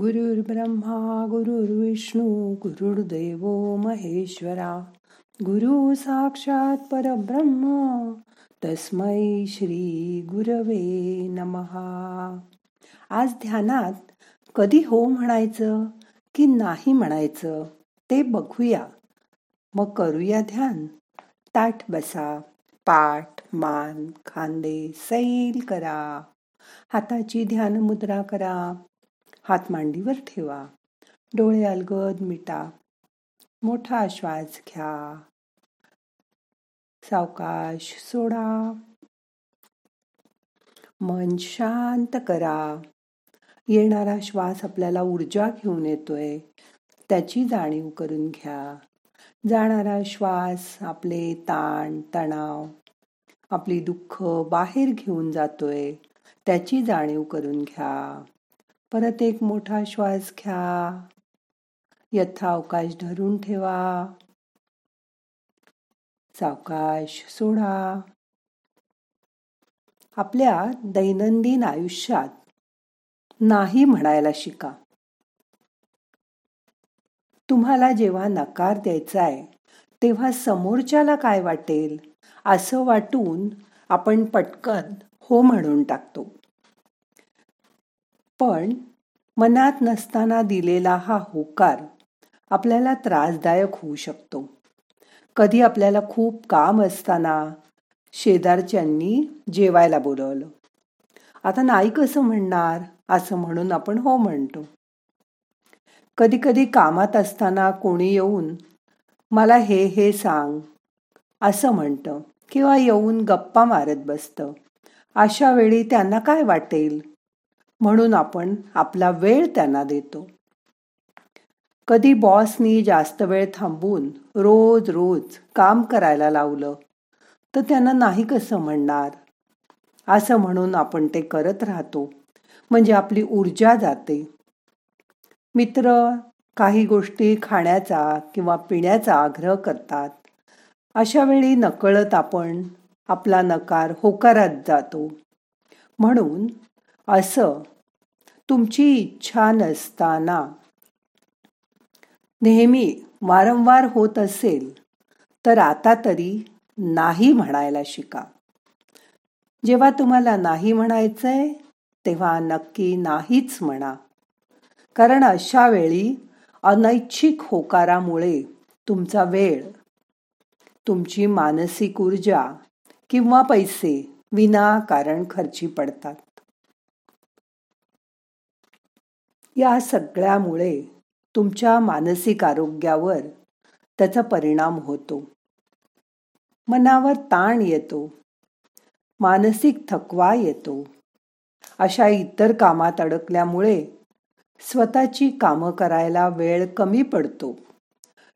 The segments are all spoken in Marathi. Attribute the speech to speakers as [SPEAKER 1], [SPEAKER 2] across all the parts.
[SPEAKER 1] गुरुर्ब्रह्मा गुरुर्विष्णू गुरुर्देव महेश्वरा. गुरु साक्षात परब्रह्म तस्मै श्री गुरवे नमहा आज ध्यानात कधी हो म्हणायचं की नाही म्हणायचं ते बघूया. मग करूया ध्यान. ताठ बसा पाठ मान खांदे सैल करा. हाताची ध्यान मुद्रा करा. हात मांडीवर ठेवा. डोळे अलगद मिटा. मोठा श्वास घ्या. सावकाश सोडा. मन शांत करा. येणारा श्वास आपल्याला ऊर्जा घेऊन येतोय. त्याची जाणीव करून घ्या. जाणारा श्वास आपले ताण तणाव आपली दुःख बाहेर घेऊन जातोय. त्याची जाणीव करून घ्या. परत एक मोठा श्वास घ्या. यथा अवकाश धरून ठेवा. सावकाश सोडा. आपल्या दैनंदिन आयुष्यात नाही म्हणायला शिका. तुम्हाला जेव्हा नकार द्यायचा आहे तेव्हा समोरच्याला काय वाटेल असं वाटून आपण पटकन हो म्हणून टाकतो. पण मनात नसताना दिलेला हा होकार आपल्याला त्रासदायक होऊ शकतो. कधी आपल्याला खूप काम असताना शेजारच्यांनी जेवायला बोलवलं. आता नाही कसं म्हणणार? असं म्हणून आपण हो म्हणतो. कधी कधी कामात असताना कोणी येऊन मला हे हे सांग असं म्हणतं किंवा येऊन गप्पा मारत बसतं. अशा वेळी त्यांना काय वाटेल? म्हणून आपण आपला वेळ त्यांना देतो. कधी बॉसनी जास्त वेळ थांबून रोज रोज काम करायला लावलं तर त्यांना नाही कसं म्हणणार? असं म्हणून आपण ते करत राहतो. म्हणजे आपली ऊर्जा जाते. मित्र काही गोष्टी खाण्याचा किंवा पिण्याचा आग्रह करतात. अशा वेळी नकळत आपण आपला नकार होकारात जातो. म्हणून असं तुमची इच्छा नसताना नेहमी वारंवार होत असेल तर आता तरी नाही म्हणायला शिका. जेव्हा तुम्हाला नाही म्हणायचंय तेव्हा नक्की नाहीच म्हणा. कारण अशा वेळी अनैच्छिक होकारामुळे तुमचा वेळ तुमची मानसिक ऊर्जा किंवा पैसे विनाकारण खर्ची पडतात. या सगळ्यामुळे तुमच्या मानसिक आरोग्यावर त्याचा परिणाम होतो. मनावर ताण येतो. मानसिक थकवा येतो. अशा इतर कामात अडकल्यामुळे स्वतःची कामं करायला वेळ कमी पडतो.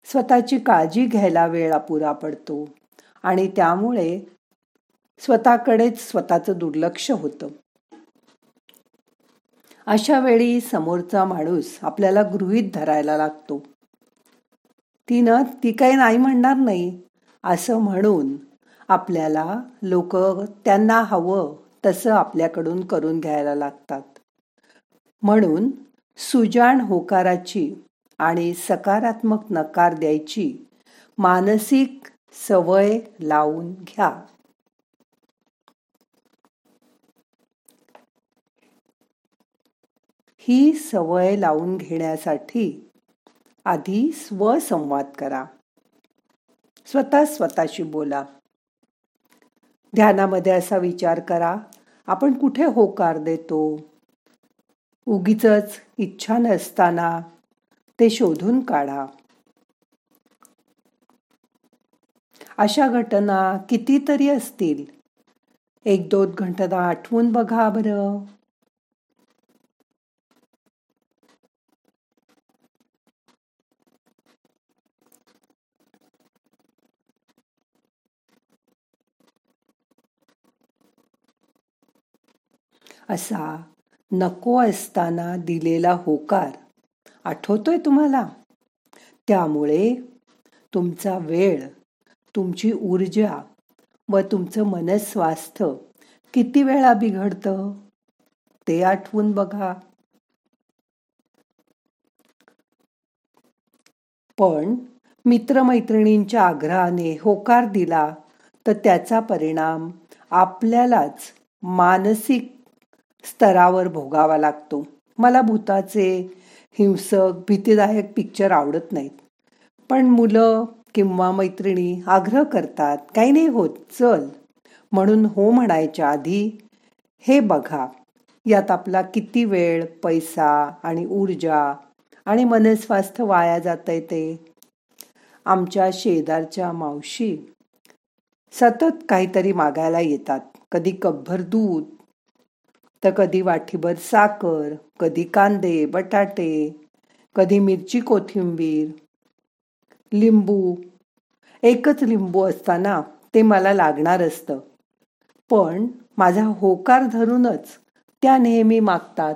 [SPEAKER 1] स्वतःची काळजी घ्यायला वेळ अपुरा पडतो आणि त्यामुळे स्वतःकडेच स्वतःचं दुर्लक्ष होतं. अशा वेळी समोरचा माणूस आपल्याला गृहीत धरायला लागतो. तिनं ती काही नाही म्हणणार नाही असं म्हणून आपल्याला लोक त्यांना हवं तसं आपल्याकडून करून घ्यायला लागतात. म्हणून सुजाण होकाराची आणि सकारात्मक नकार द्यायची मानसिक सवय लावून घ्या. ही सवय लावून घेण्यासाठी आधी स्वसंवाद करा. स्वतः स्वतःशी बोला. ध्यानामध्ये असा विचार करा आपण कुठे होकार देतो? उगीच इच्छा नसताना ते शोधून काढा. अशा घटना कितीतरी असतील. एक दोन घटना आठवून बघा बरं. असा नको असताना दिलेला होकार आठवतोय तुम्हाला? त्यामुळे तुमचा वेळ तुमची ऊर्जा व तुमचं मनस्वास्थ्य किती वेळा बिघडतं? ते आठवून बघा. पण मित्रमैत्रिणींच्या आग्रहाने होकार दिला तर त्याचा परिणाम आपल्यालाच मानसिक स्तरावर भोगावा लागतो. मला भूताचे हिंसक भीतीदायक पिक्चर आवडत नाहीत. पण मुलं किंवा मैत्रिणी आग्रह करतात काही नाही होत चल. म्हणून हो म्हणायच्या आधी हे बघा यात आपला किती वेळ पैसा आणि ऊर्जा आणि मनस्वास्थ्य वाया जात ते. आमच्या शेजारच्या मावशी सतत काहीतरी मागायला येतात. कधी कपभर दूध तर कधी वाटीभर साखर कधी कांदे बटाटे कधी मिरची कोथिंबीर लिंबू. एकच लिंबू असताना ते मला लागणार असतं. पण माझा होकार धरूनच त्या नेहमी मागतात.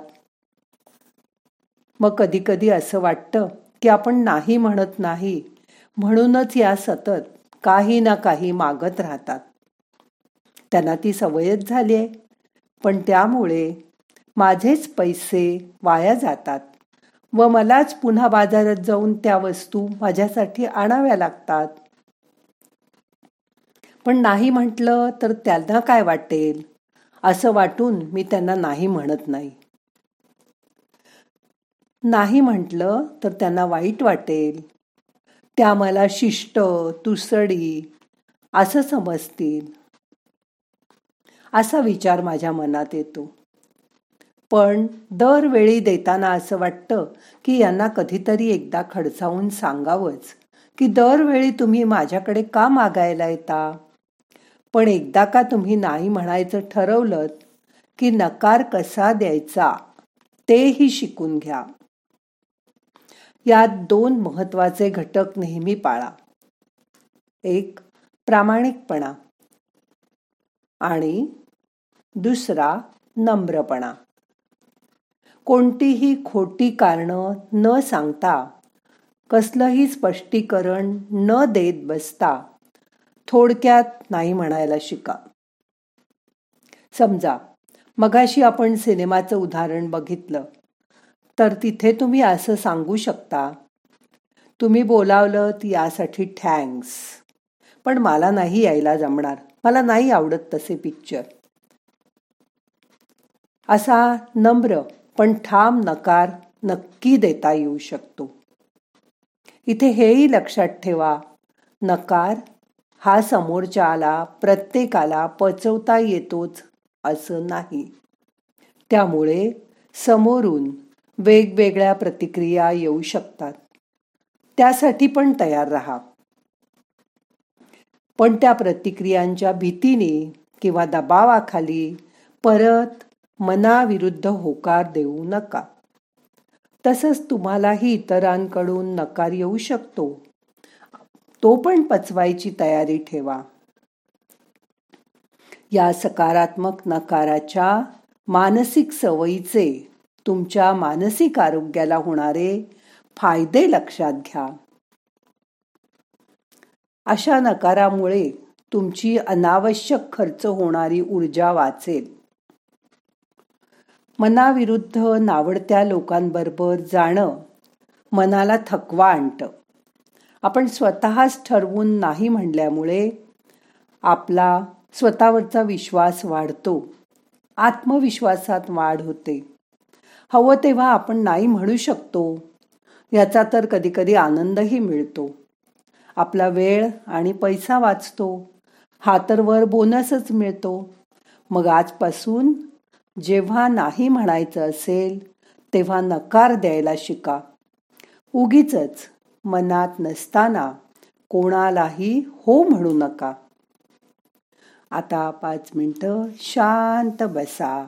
[SPEAKER 1] मग कधी कधी असं वाटतं की आपण नाही म्हणत नाही म्हणूनच या सतत काही ना काही मागत राहतात. त्यांना ती सवयच झाली आहे. पण त्यामुळे माझेच पैसे वाया जातात व मलाच पुन्हा बाजारात जाऊन त्या वस्तू माझ्यासाठी आणाव्या लागतात. पण नाही म्हटलं तर त्यांना काय वाटेल? असं वाटून मी त्यांना नाही म्हणत नाही. नाही म्हटलं तर त्यांना वाईट वाटेल. त्या मला शिष्ट तुसडी असं समजतील. असा विचार माझ्या मनात येतो. पण दरवेळी देताना असं वाटतं की यांना कधीतरी एकदा खडसावून सांगावंच की दरवेळी तुम्ही माझ्याकडे का मागायला येता? पण एकदा का तुम्ही नाही म्हणायचं ठरवलं की नकार कसा द्यायचा तेही शिकून घ्या. यात दोन महत्त्वाचे घटक नेहमी पाळा. एक प्रामाणिकपणा आणि दुसरा नम्रपणा. कोणतीही खोटी कारणं न सांगता कसलंही स्पष्टीकरण न देत बसता थोडक्यात नाही म्हणायला शिका. समजा मगाशी आपण सिनेमाचं उदाहरण बघितलं तर तिथे तुम्ही असं सांगू शकता तुम्ही बोलावलं यासाठी थँक्स पण मला नाही यायला जमणार मला नाही आवडत तसे पिक्चर. असा नम्र पण ठाम नकार नक्की देता येऊ शकतो. इथे हेही लक्षात ठेवा नकार हा समोरच्याला प्रत्येकाला पचवता येतोच असं नाही. त्यामुळे समोरून वेगवेगळ्या प्रतिक्रिया येऊ शकतात. त्यासाठी पण तयार राहा. पण त्या प्रतिक्रियांच्या भीतीने किंवा दबावाखाली परत मनाविरुद्ध होकार देऊ नका. तसंच तुम्हालाही इतरांकडून नकार येऊ शकतो. तो पण पचवायची तयारी ठेवा. या सकारात्मक नकाराच्या मानसिक सवयीचे तुमच्या मानसिक आरोग्याला होणारे फायदे लक्षात घ्या. अशा नकारामुळे तुमची अनावश्यक खर्च होणारी ऊर्जा वाचेल. मनाविरुद्ध नावडत्या लोकांबरोबर जाणं मनाला थकवा आणतं. आपण स्वतःच ठरवून नाही म्हणल्यामुळे आपला स्वतःवरचा विश्वास वाढतो. आत्मविश्वासात वाढ होते. हवं तेव्हा आपण नाही म्हणू शकतो. याचा तर कधीकधी आनंदही मिळतो. आपला वेळ आणि पैसा वाचतो. हा तर वर बोनसच मिळतो. मग आजपासून जेव्हा नाही म्हणायचं असेल तेव्हा नकार द्यायला शिका. उगीच मनात नसताना कोणालाही हो म्हणू नका. आता पाच मिनटं शांत बसा.